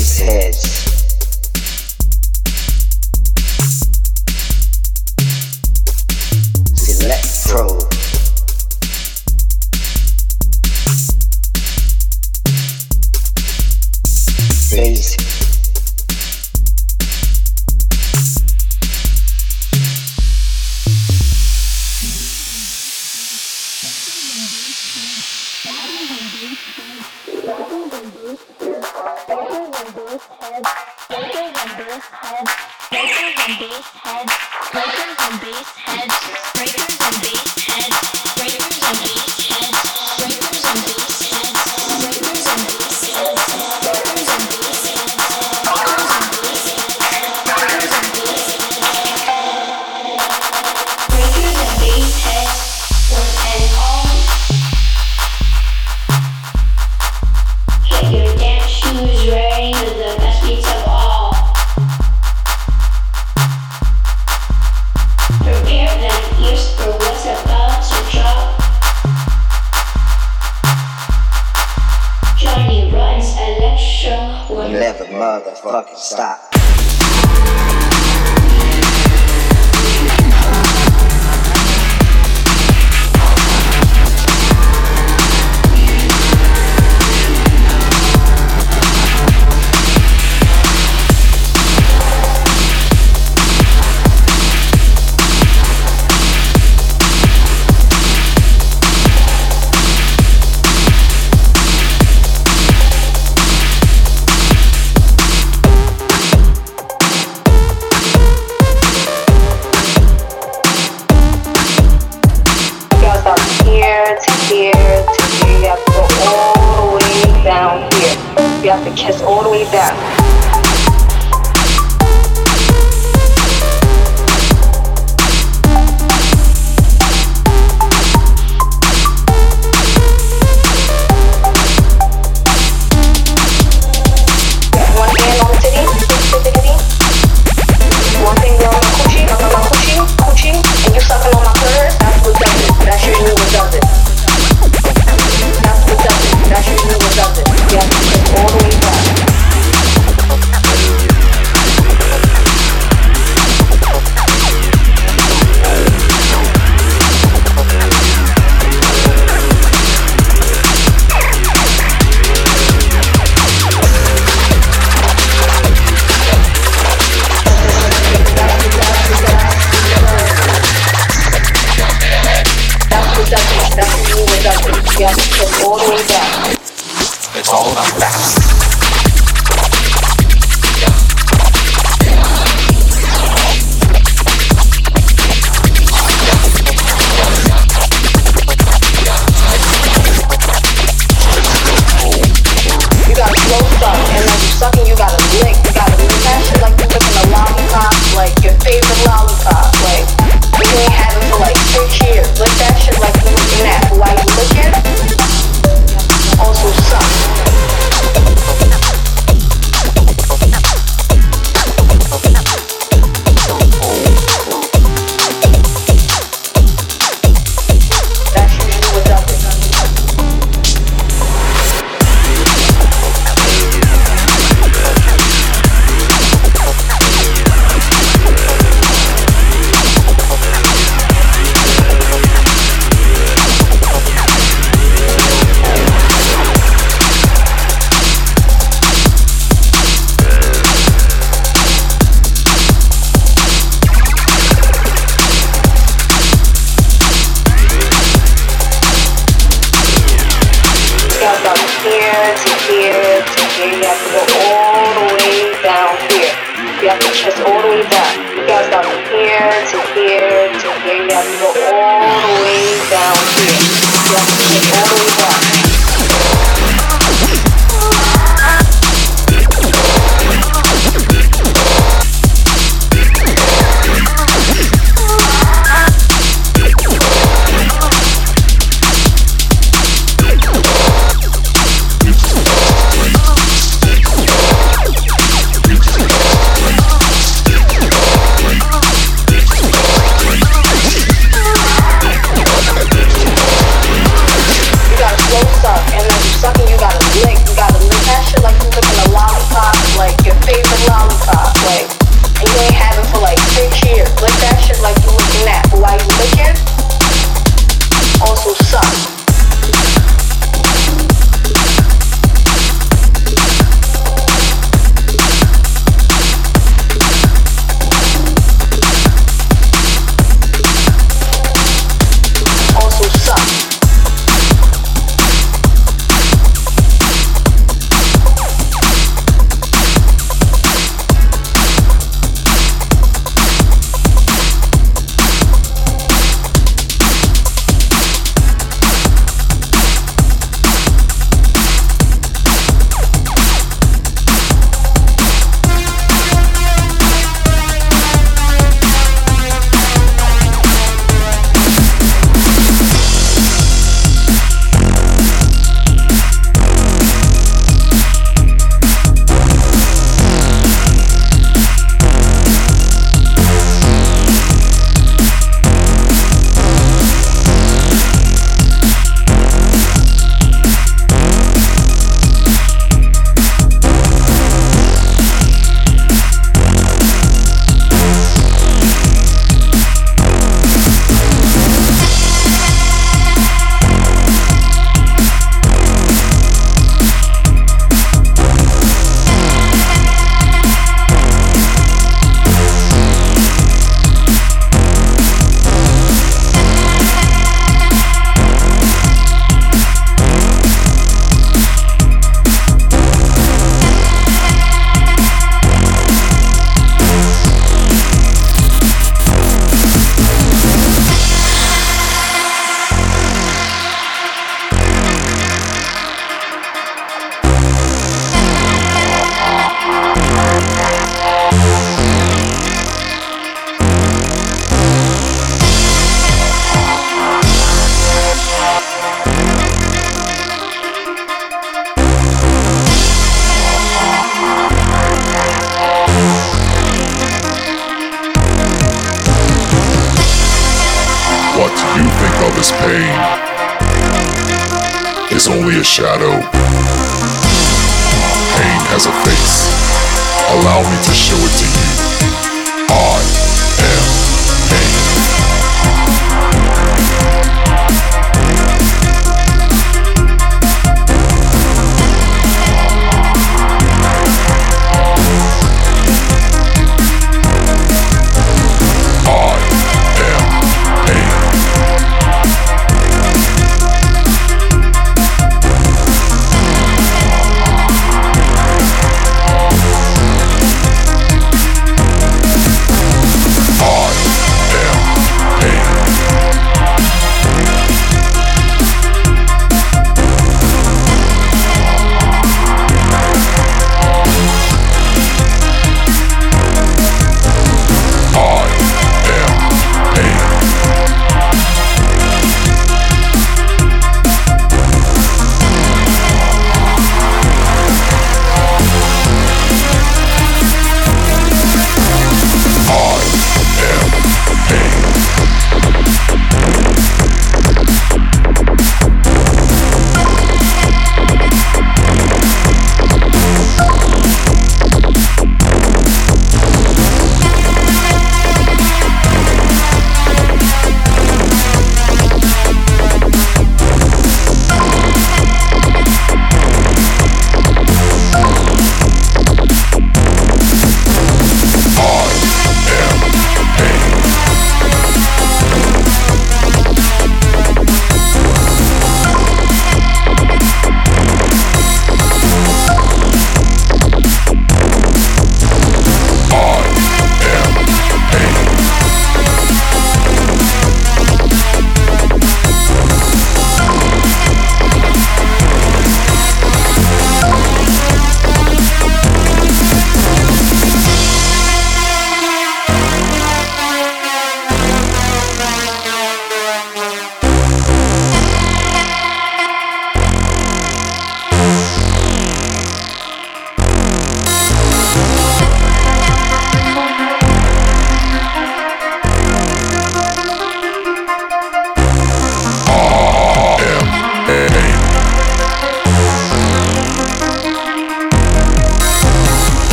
his head.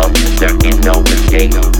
Taking over